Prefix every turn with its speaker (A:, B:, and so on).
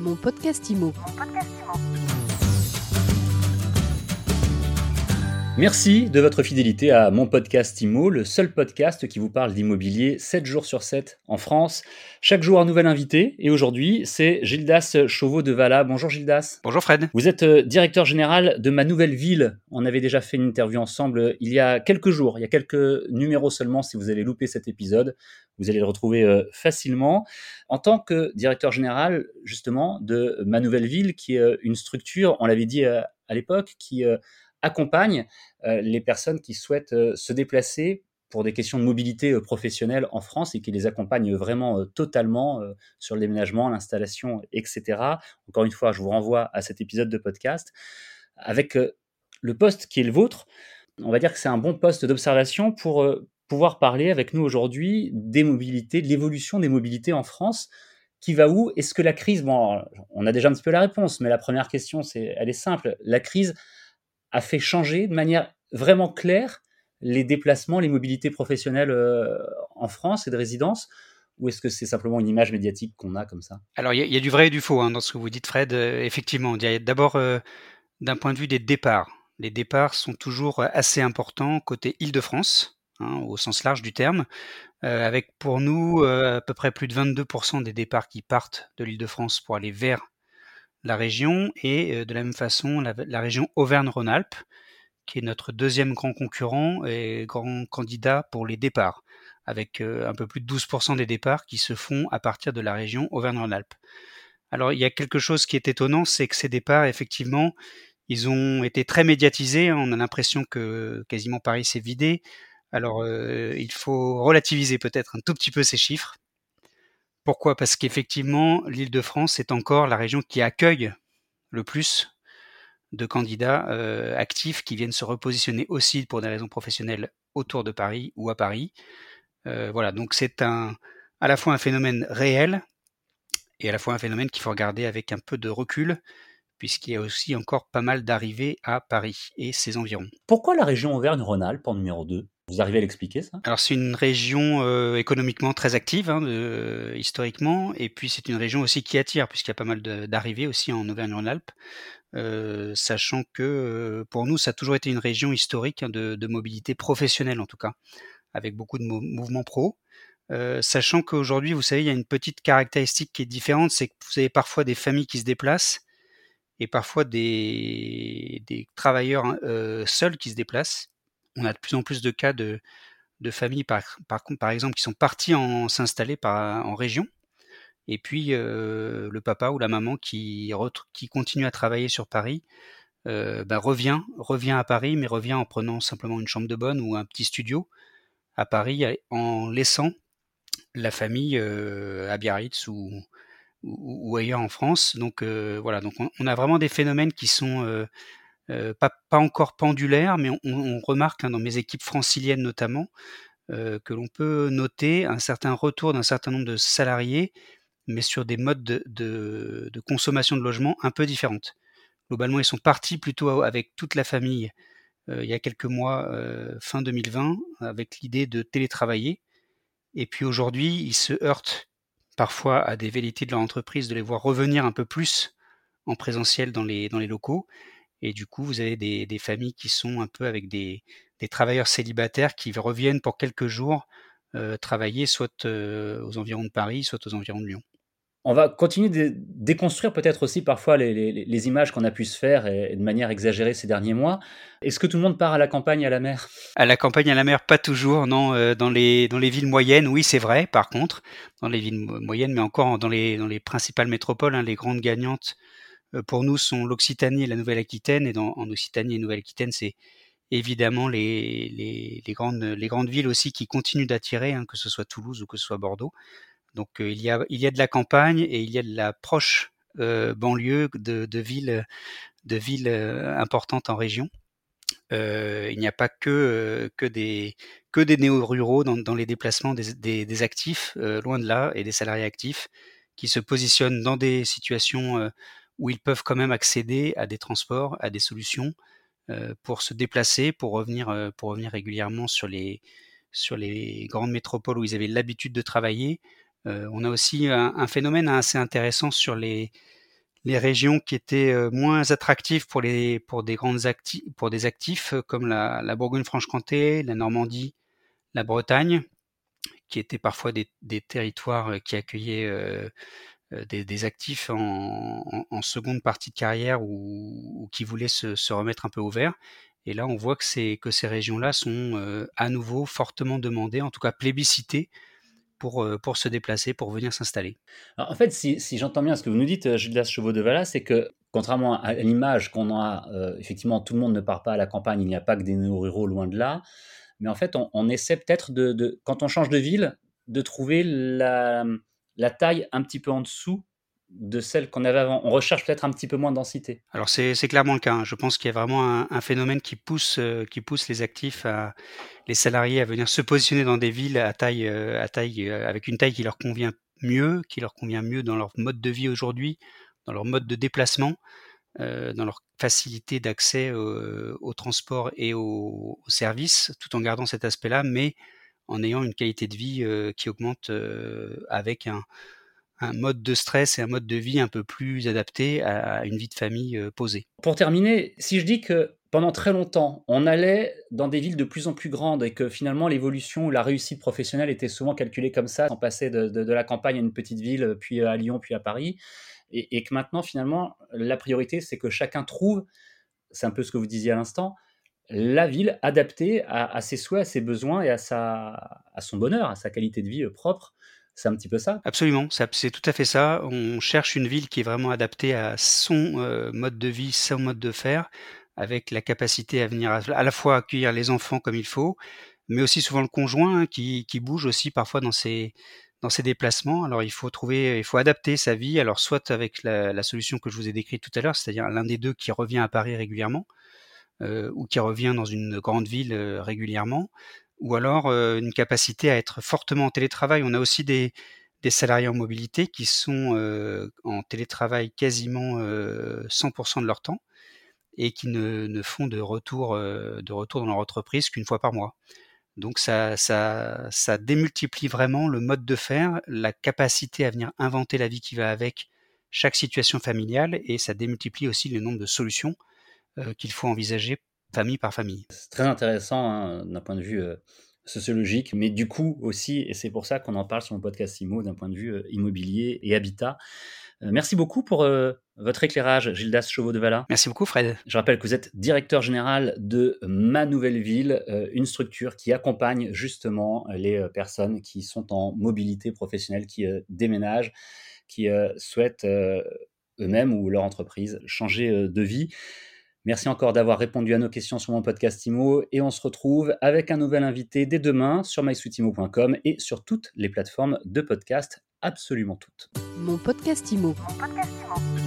A: Mon podcast IMO.
B: Merci de votre fidélité à mon podcast IMO, le seul podcast qui vous parle d'immobilier 7 jours sur 7 en France. Chaque jour un nouvel invité et aujourd'hui c'est Gildas Chauveau de Vala. Bonjour Gildas.
C: Bonjour Fred.
B: Vous êtes euh, directeur général de ma nouvelle ville. On avait déjà fait une interview ensemble euh, il y a quelques jours, il y a quelques numéros seulement si vous avez loupé cet épisode. Vous allez le retrouver euh, facilement. En tant que directeur général justement de ma nouvelle ville qui est une structure, on l'avait dit à l'époque, qui accompagne euh, les personnes qui souhaitent euh, se déplacer pour des questions de mobilité euh, professionnelle en France et qui les accompagne vraiment totalement sur le déménagement, l'installation, etc. Encore une fois, je vous renvoie à cet épisode de podcast. Avec le poste qui est le vôtre, on va dire que c'est un bon poste d'observation pour pouvoir parler avec nous aujourd'hui des mobilités, de l'évolution des mobilités en France. Qui va où? Est-ce que la crise, bon, on a déjà un petit peu la réponse, mais la première question, c'est, elle est simple. La crise a fait changer de manière vraiment claire les déplacements, les mobilités professionnelles euh, en France et de résidence ou est-ce que c'est simplement une image médiatique qu'on a comme ça?
C: Alors, il y, a du vrai et du faux hein, dans ce que vous dites, Fred. Euh, effectivement, d'abord, euh, d'un point de vue des départs. Les départs sont toujours assez importants côté Île-de-France, hein, au sens large du terme, avec pour nous à peu près plus de 22% des départs qui partent de l'Île-de-France pour aller vers la région et euh, de la même façon la, région Auvergne-Rhône-Alpes, qui est notre deuxième grand concurrent et grand candidat pour les départs, avec euh, un peu plus de 12% des départs qui se font à partir de la région Auvergne-Rhône-Alpes. Alors il y a quelque chose qui est étonnant, c'est que ces départs, effectivement, ils ont été très médiatisés. On a l'impression que quasiment Paris s'est vidé. Alors euh, il faut relativiser peut-être un tout petit peu ces chiffres. Pourquoi? Parce qu'effectivement, l'Île-de-France est encore la région qui accueille le plus de candidats euh, actifs qui viennent se repositionner aussi pour des raisons professionnelles autour de Paris ou à Paris. Euh, voilà, donc c'est à la fois un phénomène réel et à la fois un phénomène qu'il faut regarder avec un peu de recul, puisqu'il y a aussi encore pas mal d'arrivées à Paris et ses environs.
B: Pourquoi la région Auvergne-Rhône-Alpes en numéro 2 vous arrivez à l'expliquer ça?
C: Alors c'est une région euh, économiquement très active hein, historiquement, et puis c'est une région aussi qui attire puisqu'il y a pas mal d'arrivées aussi en Auvergne-Rhône-Alpes, euh, sachant que euh, pour nous ça a toujours été une région historique hein, de, mobilité professionnelle en tout cas, avec beaucoup de mouvements pro. sachant qu'aujourd'hui, vous savez, il y a une petite caractéristique qui est différente, c'est que vous avez parfois des familles qui se déplacent et parfois des, des travailleurs hein, seuls qui se déplacent on a de plus en plus de cas de, familles, par, exemple, qui sont partis en, s'installer en région. Et puis euh, le papa ou la maman qui, continue à travailler sur Paris euh, bah, revient, à Paris, mais revient en prenant simplement une chambre de bonne ou un petit studio à Paris, en laissant la famille euh, à Biarritz ou, ailleurs en France. Donc voilà, donc on, a vraiment des phénomènes qui sont euh, pas, encore pendulaire, mais on, remarque hein, dans mes équipes franciliennes notamment euh, que l'on peut noter un certain retour d'un certain nombre de salariés, mais sur des modes de, consommation de logement un peu différentes. Globalement, ils sont partis plutôt avec toute la famille euh, il y a quelques mois, fin 2020, avec l'idée de télétravailler. Et puis aujourd'hui, ils se heurtent parfois à des velléités de leur entreprise de les voir revenir un peu plus en présentiel dans les locaux. Et du coup, vous avez des, familles qui sont un peu avec des, travailleurs célibataires qui reviennent pour quelques jours euh, travailler soit euh, aux environs de Paris, soit aux environs de Lyon.
B: On va continuer de déconstruire peut-être aussi parfois les, images qu'on a pu se faire et, de manière exagérée ces derniers mois. Est-ce que tout le monde part à la campagne, à la mer?
C: À la campagne, à la mer, pas toujours. Non, dans les dans les villes moyennes, oui, c'est vrai. Par contre, dans les villes moyennes, mais encore dans les dans les principales métropoles, hein, les grandes gagnantes pour nous sont l'Occitanie et la Nouvelle-Aquitaine. Et dans, en Occitanie et Nouvelle-Aquitaine, c'est évidemment les, les, les, grandes, les grandes villes aussi qui continuent d'attirer, hein, que ce soit Toulouse ou que ce soit Bordeaux. Donc euh, il, y a, il y a de la campagne et il y a de la proche euh, banlieue de, de villes, de villes importantes en région. Euh, il n'y a pas que, que des, que des néo-ruraux dans, dans, les déplacements des, des, des actifs, loin de là, et des salariés actifs qui se positionnent dans des situations où ils peuvent quand même accéder à des transports, à des solutions euh, pour se déplacer, pour revenir, euh, pour revenir régulièrement sur les, sur les grandes métropoles où ils avaient l'habitude de travailler. Euh, on a aussi un, phénomène assez intéressant sur les, les régions qui étaient moins attractives pour les pour des grandes actifs pour des actifs comme la, Bourgogne-Franche-Comté, la Normandie, la Bretagne, qui étaient parfois des, territoires qui accueillaient des, des, actifs en, seconde partie de carrière ou, qui voulaient se, remettre un peu au vert. Et là, on voit que, c'est, que ces régions-là sont euh, à nouveau fortement demandées, en tout cas plébiscitées, pour, pour se déplacer, pour venir s'installer.
B: en fait, si, j'entends bien ce que vous nous dites, Gildas Chevaux de Vala, c'est que contrairement à l'image qu'on a, euh, effectivement, tout le monde ne part pas à la campagne, il n'y a pas que des néo-ruraux loin de là. Mais en fait, on, essaie peut-être de, quand on change de ville, de trouver la, la taille un petit peu en dessous de celle qu'on avait avant. On recherche peut-être un petit peu moins de densité.
C: Alors c'est clairement le cas. Hein. Je pense qu'il y a vraiment un, phénomène qui pousse, euh, qui les actifs, à, les salariés à venir se positionner dans des villes à taille, euh, euh, avec une taille qui leur convient mieux, qui leur convient mieux dans leur mode de vie aujourd'hui, dans leur mode de déplacement, dans leur facilité d'accès au, au, transport et aux au services, tout en gardant cet aspect-là, mais en ayant une qualité de vie qui augmente avec un, mode de stress et un mode de vie un peu plus adapté à une vie de famille posée.
B: Pour terminer, si je dis que pendant très longtemps, on allait dans des villes de plus en plus grandes et que finalement l'évolution ou la réussite professionnelle était souvent calculée comme ça, on passait de, la campagne à une petite ville, puis à Lyon, puis à Paris, et que maintenant finalement la priorité c'est que chacun trouve, c'est un peu ce que vous disiez à l'instant, la ville adaptée à, ses souhaits, à ses besoins et à, sa, à son bonheur, à sa qualité de vie euh, propre. C'est un petit peu ça
C: Absolument, c'est tout à fait ça. On cherche une ville qui est vraiment adaptée à son euh, mode de vie, son mode de faire, avec la capacité à venir à, la fois accueillir les enfants comme il faut, mais aussi souvent le conjoint hein, qui, bouge aussi parfois dans ses, dans ses déplacements. Alors il faut trouver, il faut adapter sa vie. Alors soit avec la, la solution que je vous ai décrite tout à l'heure, c'est-à-dire l'un des deux qui revient à Paris régulièrement, ou qui revient dans une grande ville euh, régulièrement, ou alors euh, une capacité à être fortement en télétravail. On a aussi des, des salariés en mobilité qui sont en télétravail quasiment 100% de leur temps et qui ne, ne font de retour, de retour dans leur entreprise qu'une fois par mois. Donc ça, ça, ça démultiplie vraiment le mode de faire, la capacité à venir inventer la vie qui va avec chaque situation familiale et ça démultiplie aussi le nombre de solutions euh, qu'il faut envisager famille par famille.
B: C'est très intéressant hein, d'un point de vue euh, sociologique, mais du coup aussi, et c'est pour ça qu'on en parle sur mon podcast IMO, d'un point de vue euh, immobilier et habitat. Euh, merci beaucoup pour euh, votre éclairage, Gildas Chauveau de Vala.
C: Merci beaucoup, Fred.
B: Je rappelle que vous êtes directeur général de Ma Nouvelle Ville, euh, une structure qui accompagne justement les personnes qui sont en mobilité professionnelle, qui déménagent, qui souhaitent eux-mêmes ou leur entreprise changer de vie. Merci encore d'avoir répondu à nos questions sur mon podcast IMO et on se retrouve avec un nouvel invité dès demain sur mysweetimo.com et sur toutes les plateformes de podcast, absolument toutes.
A: Mon podcast IMO. Mon podcast IMO.